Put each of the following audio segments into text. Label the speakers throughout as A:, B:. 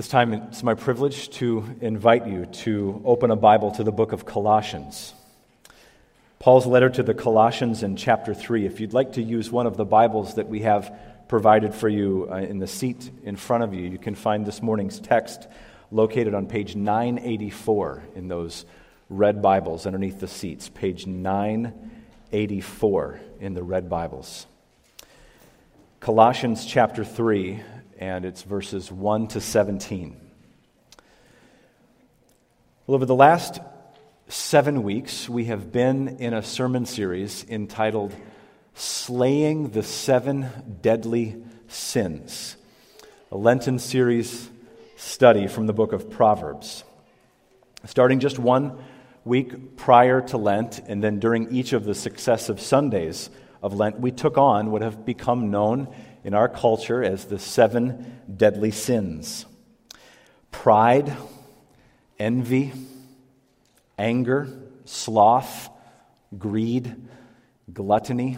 A: This time, it's my privilege to invite you to open a Bible to the book of Colossians. Paul's letter to the Colossians in chapter 3. If you'd like to use one of the Bibles that we have provided for you uh, in the seat in front of you, you can find this morning's text located on page 984 in those red Bibles underneath the seats. Page 984 in the red Bibles. Colossians chapter 3, and it's verses 1 to 17. Well, over the last seven weeks, we have been in a sermon series entitled Slaying the Seven Deadly Sins, a Lenten series study from the book of Proverbs. Starting just one week prior to Lent, and then during each of the successive Sundays of Lent, we took on what have become known in our culture as the seven deadly sins pride, envy, anger, sloth, greed, gluttony,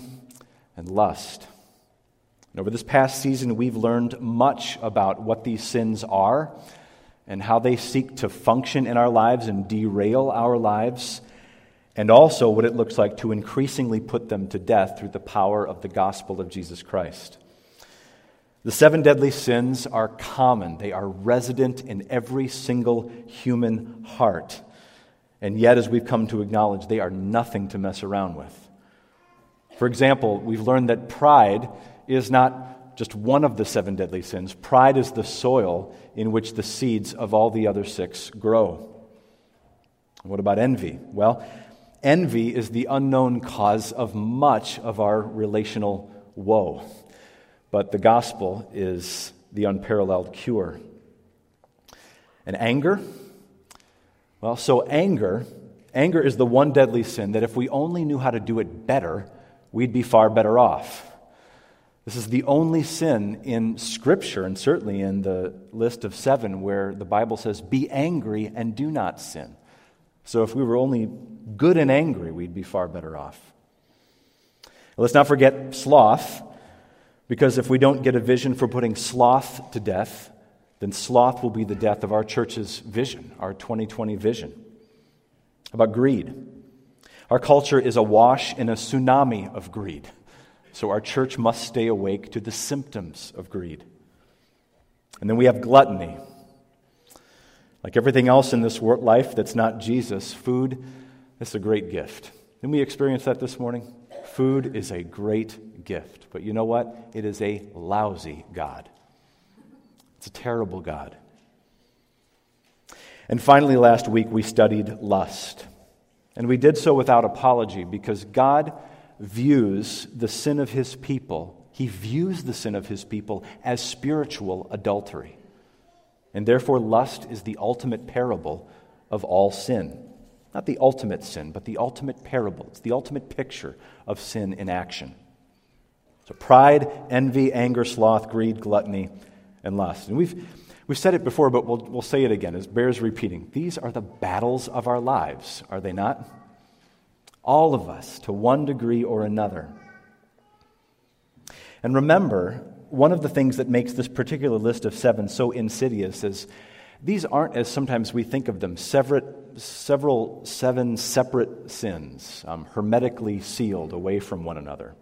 A: and lust. And over this past season, we've learned much about what these sins are and how they seek to function in our lives and derail our lives, and also what it looks like to increasingly put them to death through the power of the gospel of Jesus Christ. The seven deadly sins are common, they are resident in every single human heart. And yet, as we've come to acknowledge, they are nothing to mess around with. For example, we've learned that pride is not just one of the seven deadly sins, pride is the soil in which the seeds of all the other six grow. What about envy? Well, envy is the unknown cause of much of our relational woe but the gospel is the unparalleled cure. And anger? Well, so anger, anger is the one deadly sin that if we only knew how to do it better, we'd be far better off. This is the only sin in Scripture, and certainly in the list of seven, where the Bible says, Be angry and do not sin. So if we were only good and angry, we'd be far better off. Let's not forget sloth. Because if we don't get a vision for putting sloth to death, then sloth will be the death of our church's vision, our 2020 vision. About greed. Our culture is awash in a tsunami of greed. So our church must stay awake to the symptoms of greed. And then we have gluttony. Like everything else in this life that's not Jesus, food is a great gift. Didn't we experience that this morning? Food is a great gift. But you know what? It is a lousy God. It's a terrible God. And finally, last week we studied lust. And we did so without apology because God views the sin of his people, he views the sin of his people as spiritual adultery. And therefore, lust is the ultimate parable of all sin. Not the ultimate sin, but the ultimate parable. It's the ultimate picture of sin in action. Pride, envy, anger, sloth, greed, gluttony, and lust. And we've, we've said it before, but we'll, we'll say it again. It bears repeating. These are the battles of our lives, are they not? All of us, to one degree or another. And remember, one of the things that makes this particular list of seven so insidious is these aren't, as sometimes we think of them, separate, several, seven separate sins, um, hermetically sealed away from one another.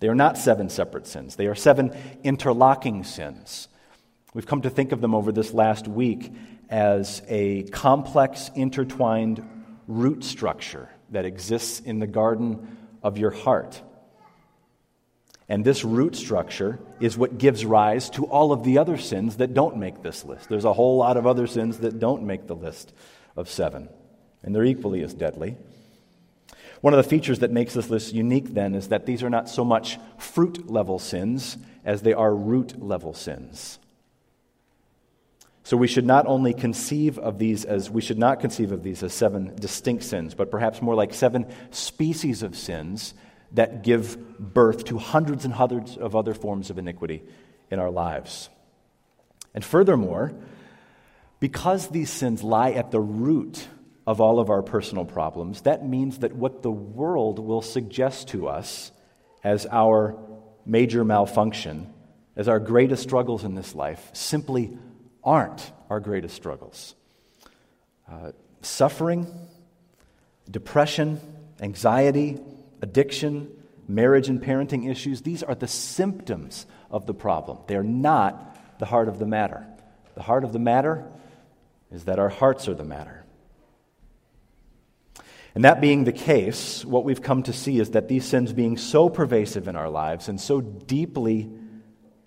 A: They are not seven separate sins, they are seven interlocking sins. We've come to think of them over this last week as a complex, intertwined root structure that exists in the garden of your heart. And this root structure is what gives rise to all of the other sins that don't make this list. There's a whole lot of other sins that don't make the list of seven, and they're equally as deadly. One of the features that makes this list unique, then, is that these are not so much fruit level sins as they are root level sins. So we should not only conceive of these as we should not conceive of these as seven distinct sins, but perhaps more like seven species of sins that give birth to hundreds and hundreds of other forms of iniquity in our lives. And furthermore, because these sins lie at the root of all of our personal problems, that means that what the world will suggest to us as our major malfunction, as our greatest struggles in this life, simply aren't our greatest struggles. Uh, suffering, depression, anxiety, addiction, marriage and parenting issues, these are the symptoms of the problem. They are not the heart of the matter. The heart of the matter is that our hearts are the matter. And that being the case, what we've come to see is that these sins being so pervasive in our lives and so deeply,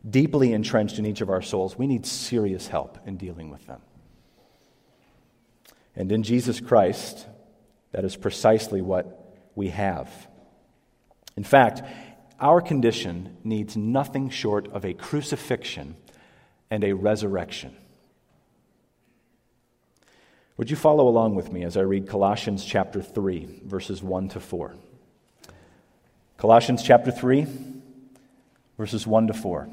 A: deeply entrenched in each of our souls, we need serious help in dealing with them. And in Jesus Christ, that is precisely what we have. In fact, our condition needs nothing short of a crucifixion and a resurrection. Would you follow along with me as I read Colossians chapter 3, verses 1 to 4? Colossians chapter 3, verses 1 to 4.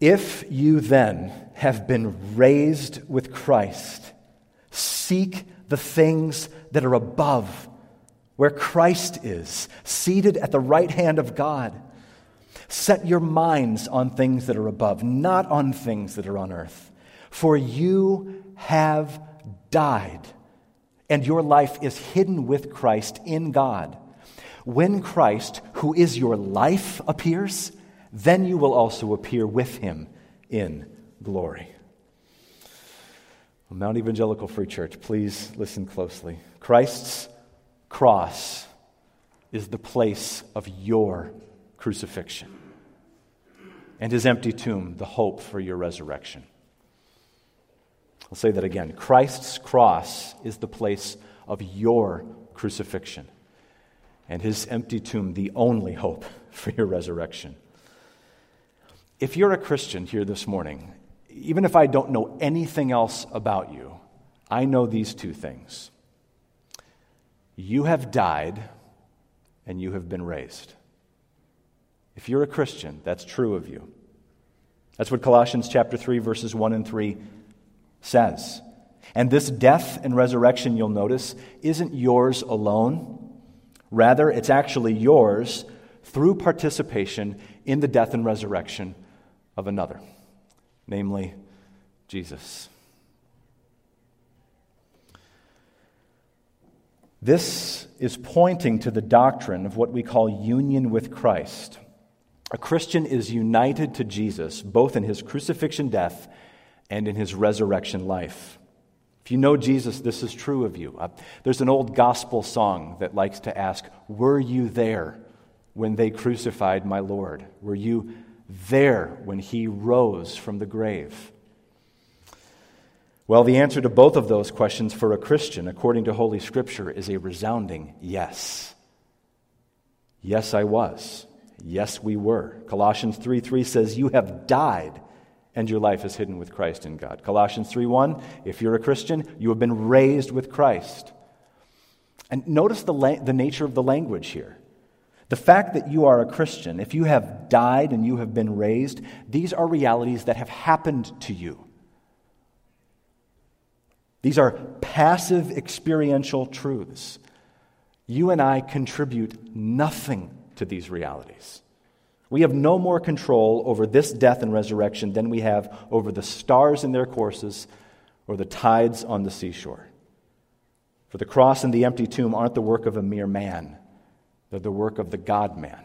A: If you then have been raised with Christ, seek the things that are above, where Christ is, seated at the right hand of God. Set your minds on things that are above, not on things that are on earth. For you have died, and your life is hidden with Christ in God. When Christ, who is your life, appears, then you will also appear with him in glory. Mount Evangelical Free Church, please listen closely. Christ's cross is the place of your crucifixion, and his empty tomb, the hope for your resurrection. I'll say that again. Christ's cross is the place of your crucifixion, and his empty tomb, the only hope for your resurrection. If you're a Christian here this morning, even if I don't know anything else about you, I know these two things. You have died and you have been raised. If you're a Christian, that's true of you. That's what Colossians chapter 3 verses 1 and 3 says. And this death and resurrection, you'll notice, isn't yours alone. Rather, it's actually yours through participation in the death and resurrection of another, namely Jesus. This is pointing to the doctrine of what we call union with Christ. A Christian is united to Jesus both in his crucifixion death and in his resurrection life. If you know Jesus, this is true of you. Uh, there's an old gospel song that likes to ask, Were you there when they crucified my Lord? Were you there when he rose from the grave? Well, the answer to both of those questions for a Christian, according to Holy Scripture, is a resounding yes. Yes, I was. Yes, we were. Colossians 3 3 says, You have died and your life is hidden with Christ in God. Colossians 3:1, if you're a Christian, you have been raised with Christ. And notice the, la- the nature of the language here. The fact that you are a Christian, if you have died and you have been raised, these are realities that have happened to you. These are passive experiential truths. You and I contribute nothing to these realities. We have no more control over this death and resurrection than we have over the stars in their courses or the tides on the seashore. For the cross and the empty tomb aren't the work of a mere man, they're the work of the God man.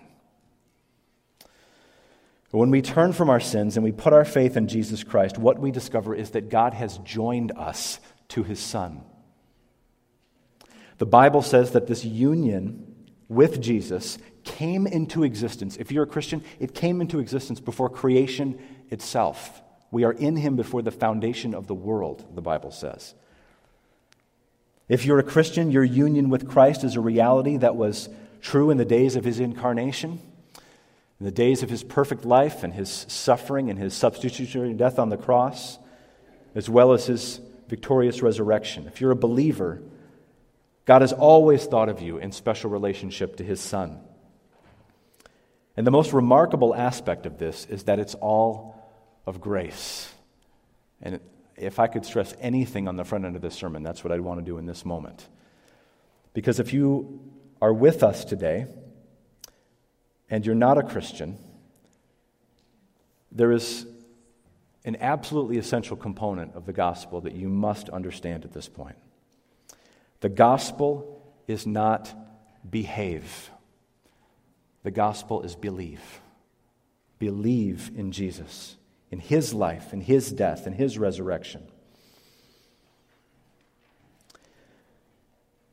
A: When we turn from our sins and we put our faith in Jesus Christ, what we discover is that God has joined us to his Son. The Bible says that this union with Jesus came into existence. If you're a Christian, it came into existence before creation itself. We are in him before the foundation of the world, the Bible says. If you're a Christian, your union with Christ is a reality that was true in the days of his incarnation, in the days of his perfect life and his suffering and his substitutionary death on the cross, as well as his victorious resurrection. If you're a believer, God has always thought of you in special relationship to his Son. And the most remarkable aspect of this is that it's all of grace. And if I could stress anything on the front end of this sermon, that's what I'd want to do in this moment. Because if you are with us today and you're not a Christian, there is an absolutely essential component of the gospel that you must understand at this point. The gospel is not behave, the gospel is believe. Believe in Jesus, in his life, in his death, in his resurrection.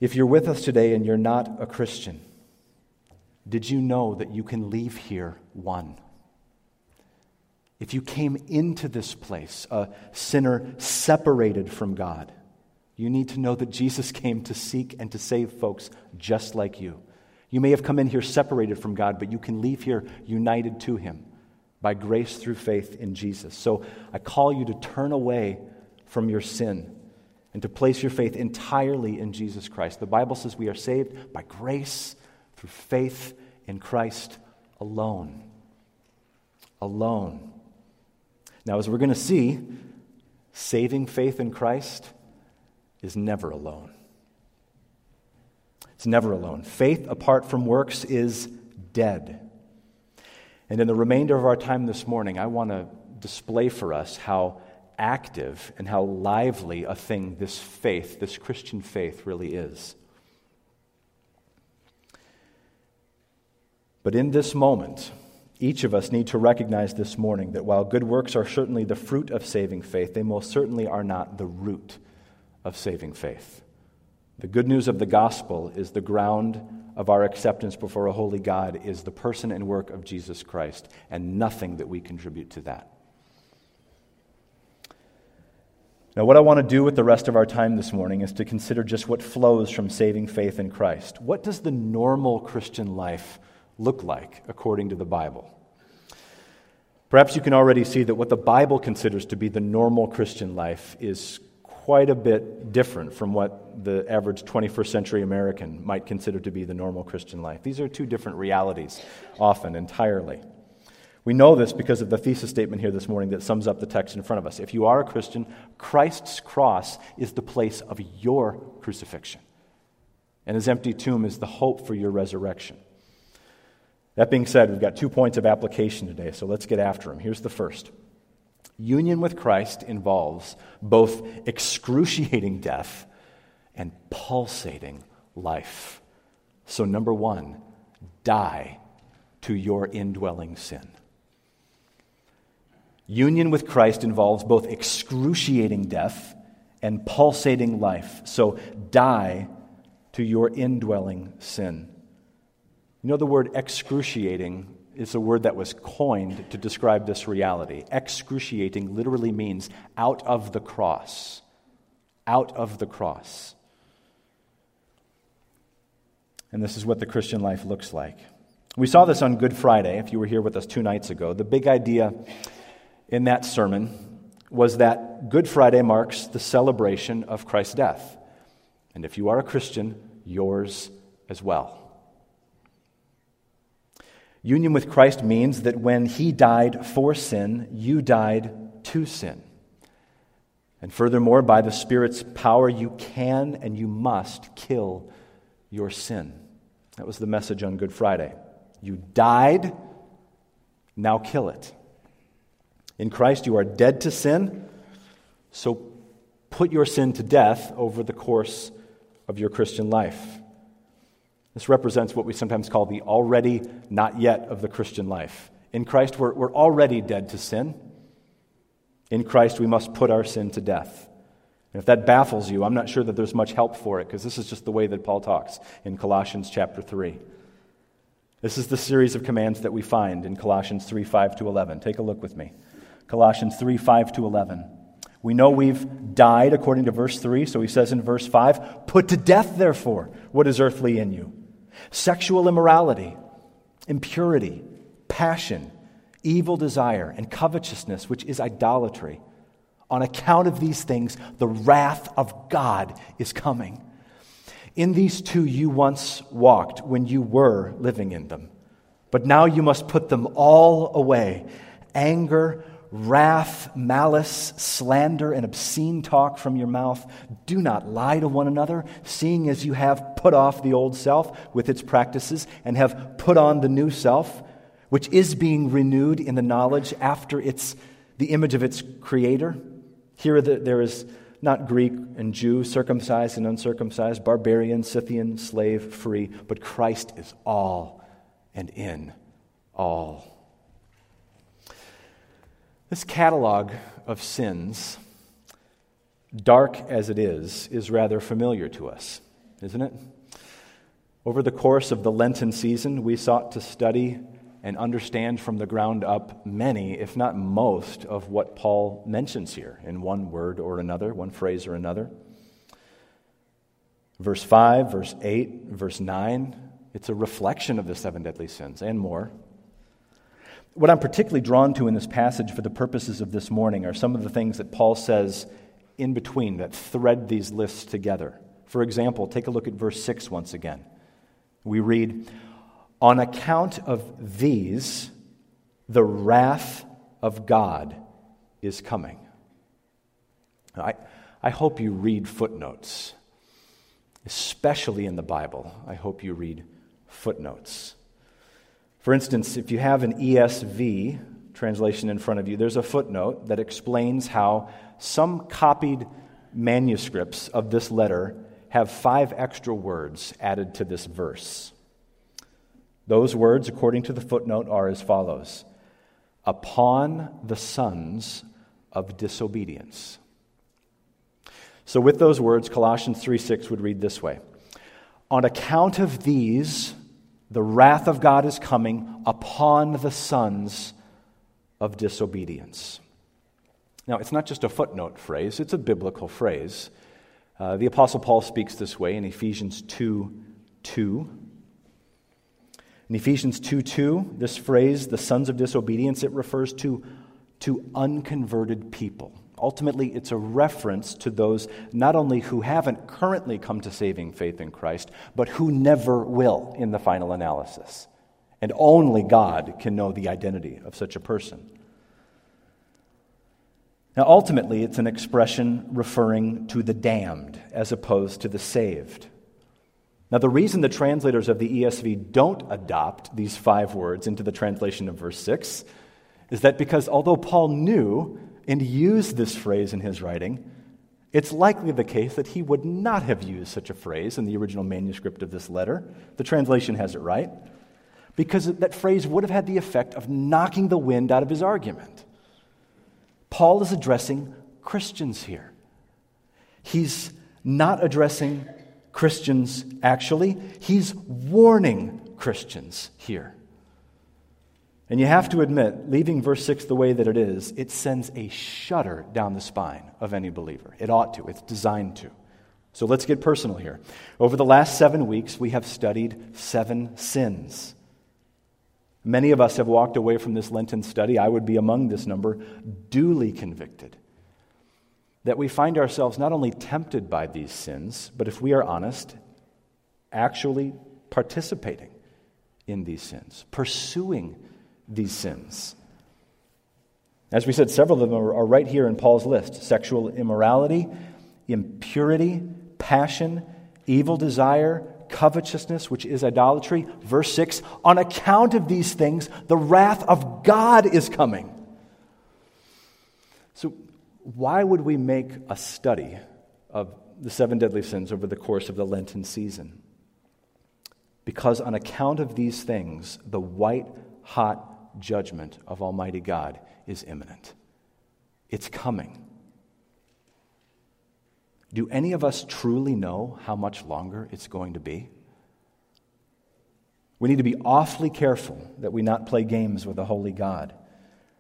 A: If you're with us today and you're not a Christian, did you know that you can leave here one? If you came into this place a sinner separated from God, you need to know that Jesus came to seek and to save folks just like you. You may have come in here separated from God, but you can leave here united to Him by grace through faith in Jesus. So I call you to turn away from your sin and to place your faith entirely in Jesus Christ. The Bible says we are saved by grace through faith in Christ alone. Alone. Now, as we're going to see, saving faith in Christ is never alone. It's never alone. Faith apart from works is dead. And in the remainder of our time this morning, I want to display for us how active and how lively a thing this faith, this Christian faith, really is. But in this moment, each of us need to recognize this morning that while good works are certainly the fruit of saving faith, they most certainly are not the root of saving faith. The good news of the gospel is the ground of our acceptance before a holy God is the person and work of Jesus Christ, and nothing that we contribute to that. Now, what I want to do with the rest of our time this morning is to consider just what flows from saving faith in Christ. What does the normal Christian life look like according to the Bible? Perhaps you can already see that what the Bible considers to be the normal Christian life is quite a bit different from what the average 21st century American might consider to be the normal Christian life. These are two different realities, often entirely. We know this because of the thesis statement here this morning that sums up the text in front of us. If you are a Christian, Christ's cross is the place of your crucifixion, and his empty tomb is the hope for your resurrection. That being said, we've got two points of application today, so let's get after them. Here's the first Union with Christ involves both excruciating death and pulsating life. So, number one, die to your indwelling sin. Union with Christ involves both excruciating death and pulsating life. So, die to your indwelling sin. You know, the word excruciating is a word that was coined to describe this reality. Excruciating literally means out of the cross. Out of the cross. And this is what the Christian life looks like. We saw this on Good Friday, if you were here with us two nights ago. The big idea in that sermon was that Good Friday marks the celebration of Christ's death. And if you are a Christian, yours as well. Union with Christ means that when he died for sin, you died to sin. And furthermore, by the Spirit's power, you can and you must kill your sin. That was the message on Good Friday. You died, now kill it. In Christ, you are dead to sin, so put your sin to death over the course of your Christian life. This represents what we sometimes call the already not yet of the Christian life. In Christ, we're, we're already dead to sin. In Christ, we must put our sin to death. And if that baffles you, I'm not sure that there's much help for it because this is just the way that Paul talks in Colossians chapter 3. This is the series of commands that we find in Colossians 3 5 to 11. Take a look with me. Colossians 3 5 to 11. We know we've died according to verse 3, so he says in verse 5 Put to death, therefore, what is earthly in you sexual immorality, impurity, passion, evil desire, and covetousness, which is idolatry. On account of these things, the wrath of God is coming. In these too you once walked when you were living in them, but now you must put them all away anger, wrath, malice, slander, and obscene talk from your mouth. Do not lie to one another, seeing as you have put off the old self with its practices and have put on the new self, which is being renewed in the knowledge after its the image of its creator. Here there is not Greek and Jew, circumcised and uncircumcised, barbarian, Scythian, slave, free, but Christ is all and in all. This catalog of sins, dark as it is, is rather familiar to us, isn't it? Over the course of the Lenten season, we sought to study and understand from the ground up many, if not most, of what Paul mentions here in one word or another, one phrase or another. Verse 5, verse 8, verse 9, it's a reflection of the seven deadly sins and more. What I'm particularly drawn to in this passage for the purposes of this morning are some of the things that Paul says in between that thread these lists together. For example, take a look at verse 6 once again. We read, On account of these, the wrath of God is coming. I, I hope you read footnotes, especially in the Bible. I hope you read footnotes. For instance, if you have an ESV translation in front of you, there's a footnote that explains how some copied manuscripts of this letter have five extra words added to this verse. Those words, according to the footnote, are as follows Upon the sons of disobedience. So, with those words, Colossians 3 6 would read this way On account of these, the wrath of God is coming upon the sons of disobedience. Now, it's not just a footnote phrase, it's a biblical phrase. Uh, the Apostle Paul speaks this way in Ephesians 2 2. In Ephesians 2 2, this phrase, the sons of disobedience, it refers to, to unconverted people. Ultimately, it's a reference to those not only who haven't currently come to saving faith in Christ, but who never will in the final analysis. And only God can know the identity of such a person. Now, ultimately, it's an expression referring to the damned as opposed to the saved. Now, the reason the translators of the ESV don't adopt these five words into the translation of verse 6 is that because although Paul knew and used this phrase in his writing, it's likely the case that he would not have used such a phrase in the original manuscript of this letter. The translation has it right. Because that phrase would have had the effect of knocking the wind out of his argument. Paul is addressing Christians here. He's not addressing Christians, actually, he's warning Christians here. And you have to admit, leaving verse 6 the way that it is, it sends a shudder down the spine of any believer. It ought to, it's designed to. So let's get personal here. Over the last seven weeks, we have studied seven sins. Many of us have walked away from this Lenten study, I would be among this number, duly convicted that we find ourselves not only tempted by these sins, but if we are honest, actually participating in these sins, pursuing these sins. As we said, several of them are right here in Paul's list sexual immorality, impurity, passion, evil desire, covetousness, which is idolatry. Verse 6 On account of these things, the wrath of God is coming. So, why would we make a study of the seven deadly sins over the course of the Lenten season? Because on account of these things, the white hot judgment of Almighty God is imminent. It's coming. Do any of us truly know how much longer it's going to be? We need to be awfully careful that we not play games with a holy God.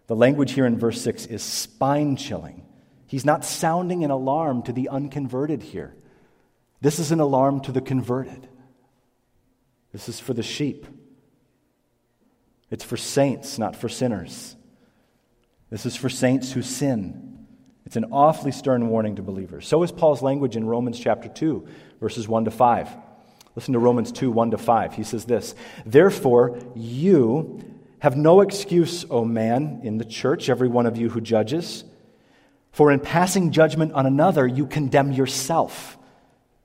A: The language here in verse 6 is spine chilling. He's not sounding an alarm to the unconverted here. This is an alarm to the converted. This is for the sheep. It's for saints, not for sinners. This is for saints who sin. It's an awfully stern warning to believers. So is Paul's language in Romans chapter 2, verses 1 to 5. Listen to Romans 2, 1 to 5. He says this Therefore, you have no excuse, O man, in the church, every one of you who judges. For in passing judgment on another, you condemn yourself,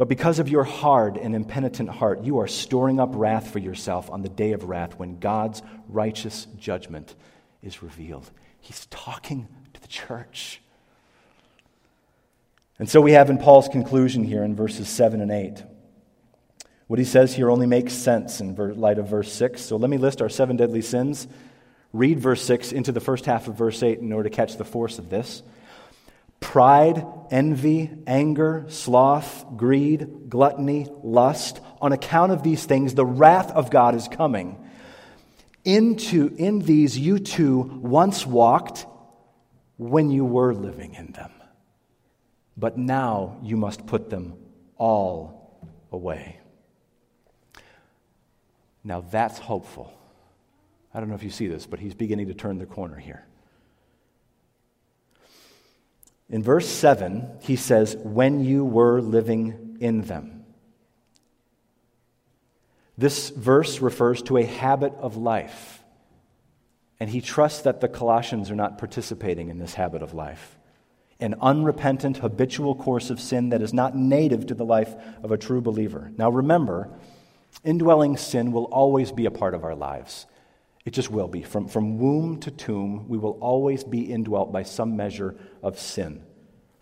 A: But because of your hard and impenitent heart, you are storing up wrath for yourself on the day of wrath when God's righteous judgment is revealed. He's talking to the church. And so we have in Paul's conclusion here in verses 7 and 8. What he says here only makes sense in light of verse 6. So let me list our seven deadly sins. Read verse 6 into the first half of verse 8 in order to catch the force of this pride, envy, anger, sloth, greed, gluttony, lust. On account of these things, the wrath of God is coming. Into in these you too once walked when you were living in them but now you must put them all away. Now that's hopeful. I don't know if you see this, but he's beginning to turn the corner here. In verse 7, he says, When you were living in them. This verse refers to a habit of life. And he trusts that the Colossians are not participating in this habit of life an unrepentant, habitual course of sin that is not native to the life of a true believer. Now remember, indwelling sin will always be a part of our lives. It just will be. From, from womb to tomb, we will always be indwelt by some measure of sin.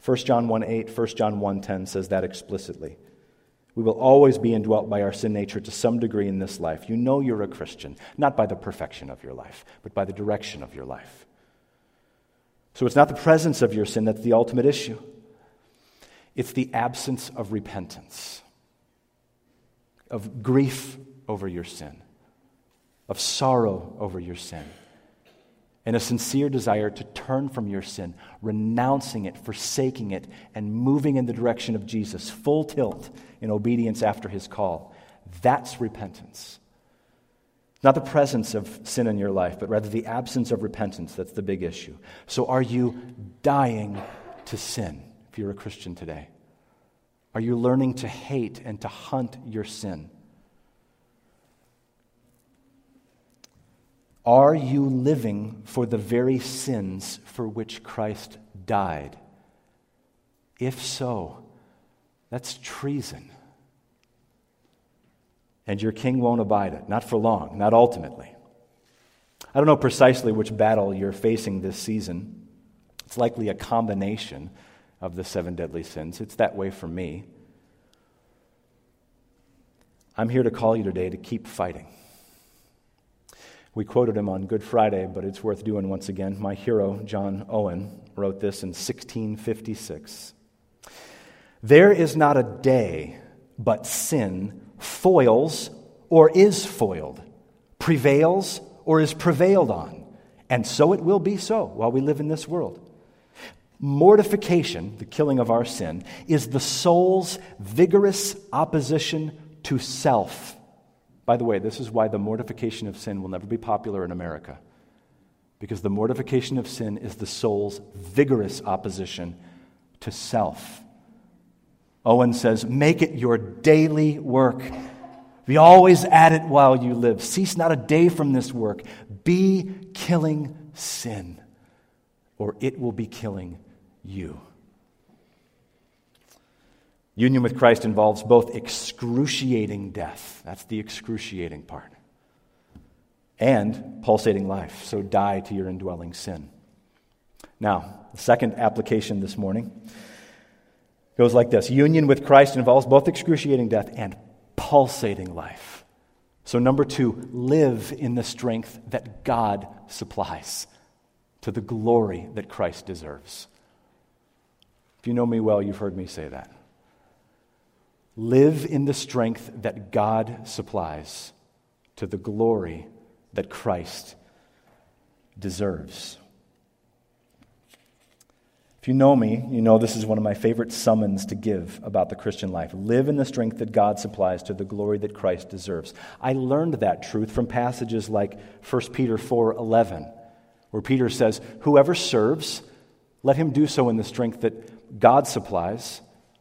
A: 1 John 1 8, 1 John 1 10 says that explicitly. We will always be indwelt by our sin nature to some degree in this life. You know you're a Christian, not by the perfection of your life, but by the direction of your life. So it's not the presence of your sin that's the ultimate issue, it's the absence of repentance, of grief over your sin, of sorrow over your sin. And a sincere desire to turn from your sin, renouncing it, forsaking it, and moving in the direction of Jesus, full tilt in obedience after his call. That's repentance. Not the presence of sin in your life, but rather the absence of repentance. That's the big issue. So, are you dying to sin if you're a Christian today? Are you learning to hate and to hunt your sin? Are you living for the very sins for which Christ died? If so, that's treason and your king won't abide it. Not for long, not ultimately. I don't know precisely which battle you're facing this season. It's likely a combination of the seven deadly sins. It's that way for me. I'm here to call you today to keep fighting. We quoted him on Good Friday, but it's worth doing once again. My hero, John Owen, wrote this in 1656. There is not a day but sin foils or is foiled, prevails or is prevailed on. And so it will be so while we live in this world. Mortification, the killing of our sin, is the soul's vigorous opposition to self. By the way, this is why the mortification of sin will never be popular in America. Because the mortification of sin is the soul's vigorous opposition to self. Owen says, Make it your daily work. Be always at it while you live. Cease not a day from this work. Be killing sin, or it will be killing you. Union with Christ involves both excruciating death, that's the excruciating part, and pulsating life. So die to your indwelling sin. Now, the second application this morning goes like this Union with Christ involves both excruciating death and pulsating life. So, number two, live in the strength that God supplies to the glory that Christ deserves. If you know me well, you've heard me say that. Live in the strength that God supplies to the glory that Christ deserves. If you know me, you know this is one of my favorite summons to give about the Christian life. Live in the strength that God supplies to the glory that Christ deserves. I learned that truth from passages like 1 Peter 4:11, where Peter says, "Whoever serves, let him do so in the strength that God supplies,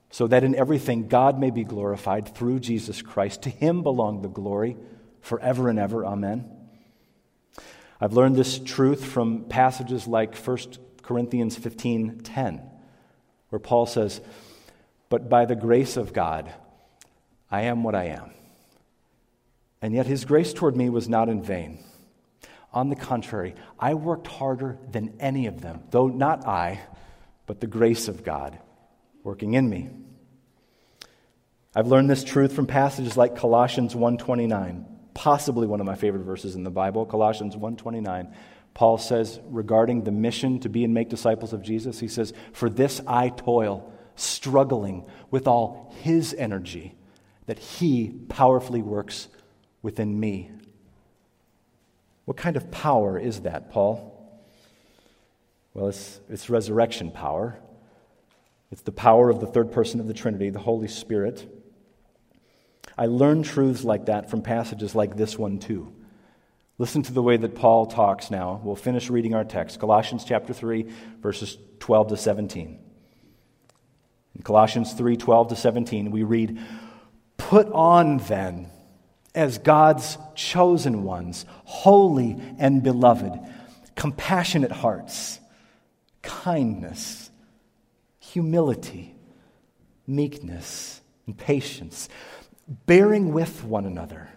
A: so that in everything God may be glorified through Jesus Christ. To him belong the glory forever and ever. Amen. I've learned this truth from passages like 1 Corinthians 15:10, where Paul says, "But by the grace of God, I am what I am." And yet his grace toward me was not in vain. On the contrary, I worked harder than any of them, though not I, but the grace of God working in me. I've learned this truth from passages like Colossians 1:29, possibly one of my favorite verses in the Bible, Colossians 1:29. Paul says regarding the mission to be and make disciples of Jesus, he says, "For this I toil, struggling with all his energy that he powerfully works within me." What kind of power is that, Paul? Well, it's, it's resurrection power. It's the power of the third person of the Trinity, the Holy Spirit. I learn truths like that from passages like this one, too. Listen to the way that Paul talks now. We'll finish reading our text, Colossians chapter 3, verses 12 to 17. In Colossians 3 12 to 17, we read, Put on then, as God's chosen ones, holy and beloved, compassionate hearts, kindness, humility, meekness, and patience bearing with one another.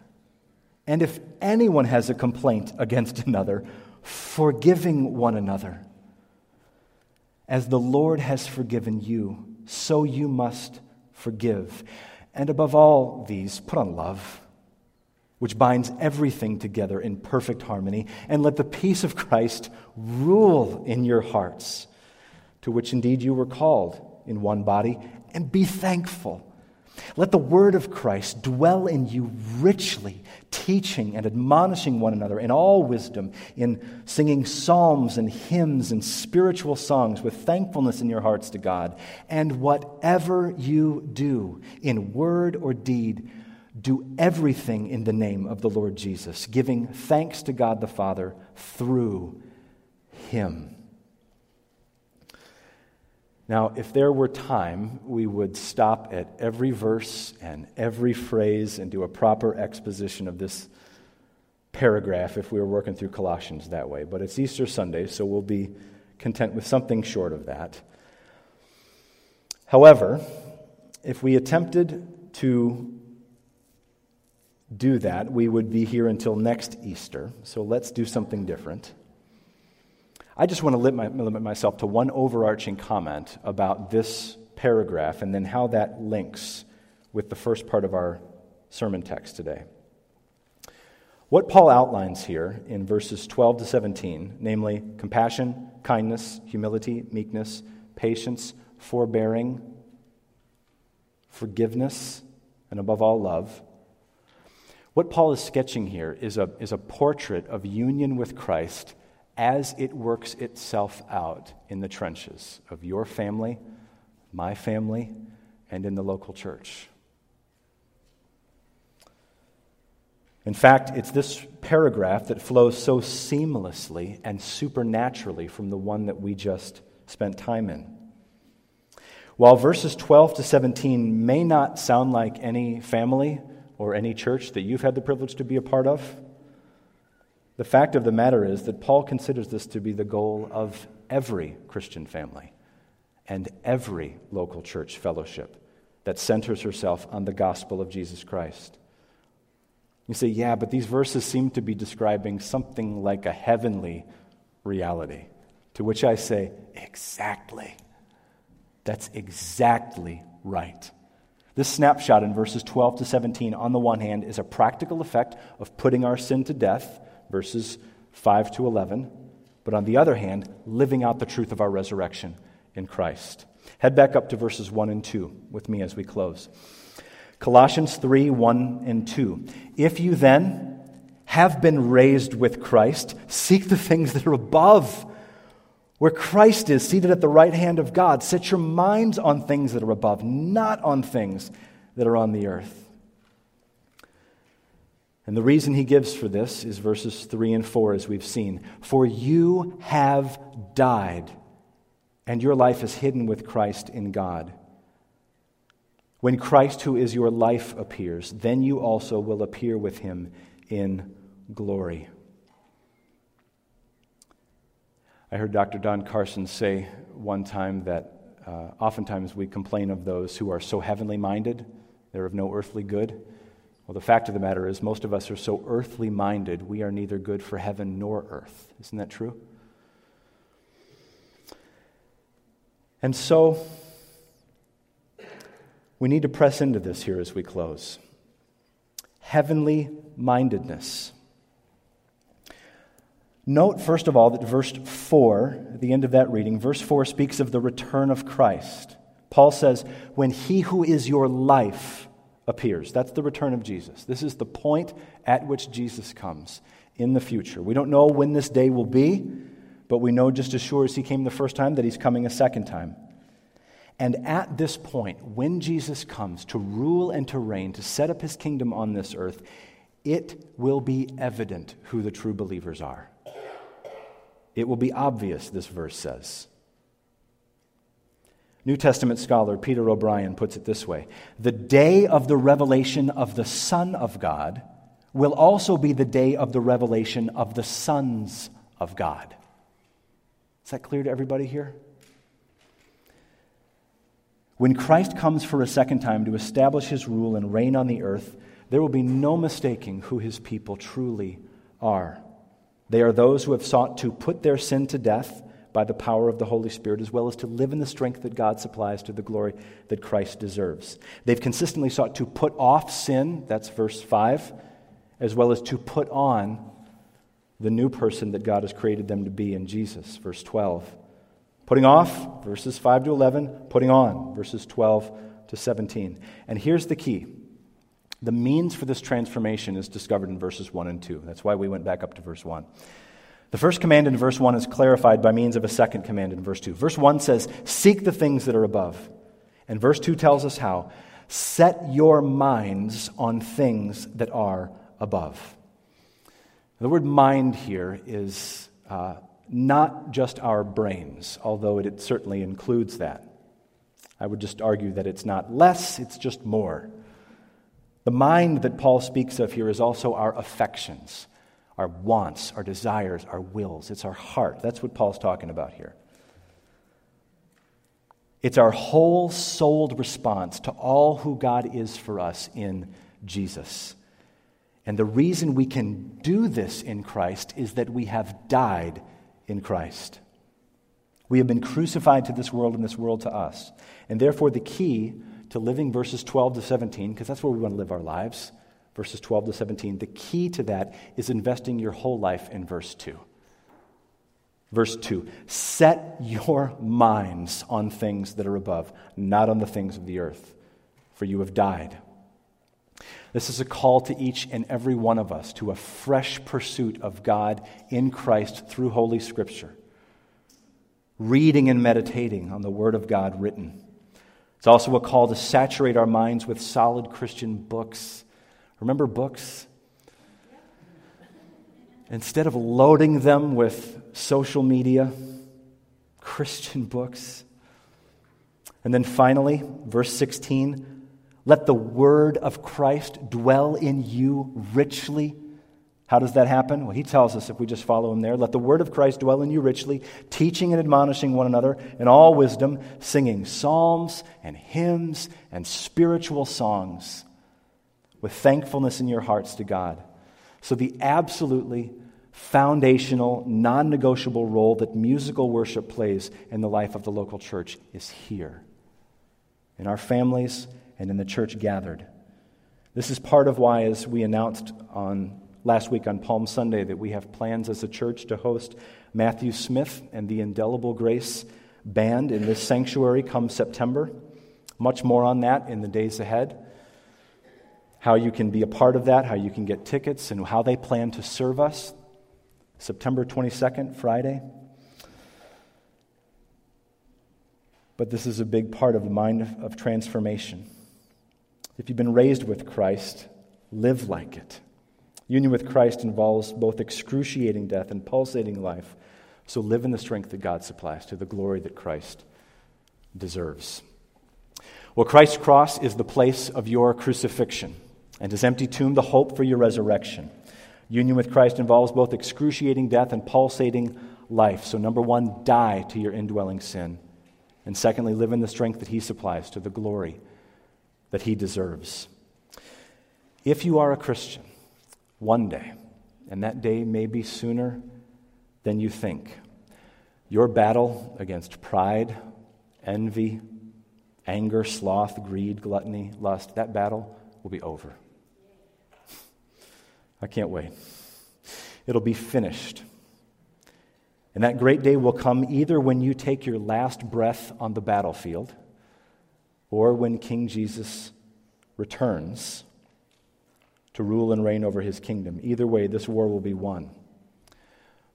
A: And if anyone has a complaint against another, forgiving one another. As the Lord has forgiven you, so you must forgive. And above all these, put on love, which binds everything together in perfect harmony, and let the peace of Christ rule in your hearts, to which indeed you were called in one body, and be thankful. Let the word of Christ dwell in you richly, teaching and admonishing one another in all wisdom, in singing psalms and hymns and spiritual songs with thankfulness in your hearts to God. And whatever you do, in word or deed, do everything in the name of the Lord Jesus, giving thanks to God the Father through him. Now, if there were time, we would stop at every verse and every phrase and do a proper exposition of this paragraph if we were working through Colossians that way. But it's Easter Sunday, so we'll be content with something short of that. However, if we attempted to do that, we would be here until next Easter. So let's do something different. I just want to limit myself to one overarching comment about this paragraph and then how that links with the first part of our sermon text today. What Paul outlines here in verses 12 to 17, namely compassion, kindness, humility, meekness, patience, forbearing, forgiveness, and above all, love. What Paul is sketching here is a, is a portrait of union with Christ as it works itself out in the trenches of your family, my family, and in the local church. In fact, it's this paragraph that flows so seamlessly and supernaturally from the one that we just spent time in. While verses 12 to 17 may not sound like any family or any church that you've had the privilege to be a part of, the fact of the matter is that Paul considers this to be the goal of every Christian family and every local church fellowship that centers herself on the gospel of Jesus Christ. You say, yeah, but these verses seem to be describing something like a heavenly reality. To which I say, exactly. That's exactly right. This snapshot in verses 12 to 17, on the one hand, is a practical effect of putting our sin to death verses 5 to 11, but on the other hand, living out the truth of our resurrection in Christ. Head back up to verses 1 and 2 with me as we close. Colossians 3 1 and 2. If you then have been raised with Christ, seek the things that are above, where Christ is seated at the right hand of God. Set your minds on things that are above, not on things that are on the earth. And the reason he gives for this is verses 3 and 4, as we've seen. For you have died, and your life is hidden with Christ in God. When Christ, who is your life, appears, then you also will appear with him in glory. I heard Dr. Don Carson say one time that uh, oftentimes we complain of those who are so heavenly minded, they're of no earthly good. Well, the fact of the matter is, most of us are so earthly minded, we are neither good for heaven nor earth. Isn't that true? And so, we need to press into this here as we close. Heavenly mindedness. Note, first of all, that verse 4, at the end of that reading, verse 4 speaks of the return of Christ. Paul says, When he who is your life appears. That's the return of Jesus. This is the point at which Jesus comes in the future. We don't know when this day will be, but we know just as sure as he came the first time that he's coming a second time. And at this point, when Jesus comes to rule and to reign, to set up his kingdom on this earth, it will be evident who the true believers are. It will be obvious, this verse says. New Testament scholar Peter O'Brien puts it this way The day of the revelation of the Son of God will also be the day of the revelation of the sons of God. Is that clear to everybody here? When Christ comes for a second time to establish his rule and reign on the earth, there will be no mistaking who his people truly are. They are those who have sought to put their sin to death by the power of the Holy Spirit, as well as to live in the strength that God supplies to the glory that Christ deserves. They've consistently sought to put off sin, that's verse 5, as well as to put on the new person that God has created them to be in Jesus, verse 12. Putting off, verses 5 to 11, putting on, verses 12 to 17. And here's the key the means for this transformation is discovered in verses 1 and 2. That's why we went back up to verse 1. The first command in verse 1 is clarified by means of a second command in verse 2. Verse 1 says, Seek the things that are above. And verse 2 tells us how. Set your minds on things that are above. The word mind here is uh, not just our brains, although it certainly includes that. I would just argue that it's not less, it's just more. The mind that Paul speaks of here is also our affections, our wants, our desires, our wills. It's our heart. That's what Paul's talking about here. It's our whole souled response to all who God is for us in Jesus. And the reason we can do this in Christ is that we have died in Christ. We have been crucified to this world and this world to us. And therefore, the key to living verses 12 to 17, because that's where we want to live our lives, verses 12 to 17, the key to that is investing your whole life in verse 2. Verse 2 Set your minds on things that are above, not on the things of the earth, for you have died. This is a call to each and every one of us to a fresh pursuit of God in Christ through Holy Scripture. Reading and meditating on the Word of God written. It's also a call to saturate our minds with solid Christian books. Remember books? Instead of loading them with social media, Christian books. And then finally, verse 16 let the word of Christ dwell in you richly. How does that happen? Well, he tells us if we just follow him there. Let the word of Christ dwell in you richly, teaching and admonishing one another in all wisdom, singing psalms and hymns and spiritual songs with thankfulness in your hearts to God. So, the absolutely foundational, non negotiable role that musical worship plays in the life of the local church is here in our families and in the church gathered. This is part of why, as we announced on last week on Palm Sunday, that we have plans as a church to host Matthew Smith and the Indelible Grace Band in this sanctuary come September. Much more on that in the days ahead. How you can be a part of that, how you can get tickets, and how they plan to serve us. September 22nd, Friday. But this is a big part of the mind of transformation. If you've been raised with Christ, live like it. Union with Christ involves both excruciating death and pulsating life. So live in the strength that God supplies to the glory that Christ deserves. Well, Christ's cross is the place of your crucifixion, and his empty tomb the hope for your resurrection. Union with Christ involves both excruciating death and pulsating life. So, number one, die to your indwelling sin. And secondly, live in the strength that he supplies to the glory that he deserves. If you are a Christian, one day, and that day may be sooner than you think, your battle against pride, envy, anger, sloth, greed, gluttony, lust, that battle will be over. I can't wait. It'll be finished. And that great day will come either when you take your last breath on the battlefield or when King Jesus returns to rule and reign over his kingdom. Either way, this war will be won.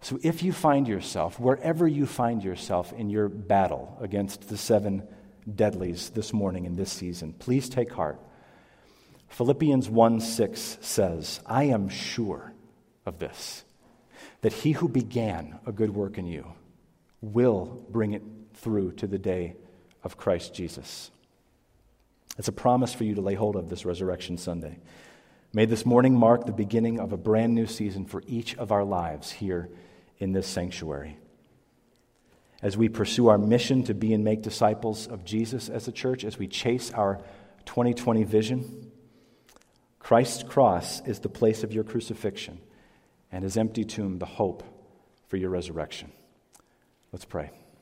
A: So if you find yourself, wherever you find yourself in your battle against the seven deadlies this morning in this season, please take heart. Philippians 1 6 says, I am sure of this, that he who began a good work in you will bring it through to the day of Christ Jesus. It's a promise for you to lay hold of this Resurrection Sunday. May this morning mark the beginning of a brand new season for each of our lives here in this sanctuary. As we pursue our mission to be and make disciples of Jesus as a church, as we chase our 2020 vision, Christ's cross is the place of your crucifixion, and his empty tomb the hope for your resurrection. Let's pray.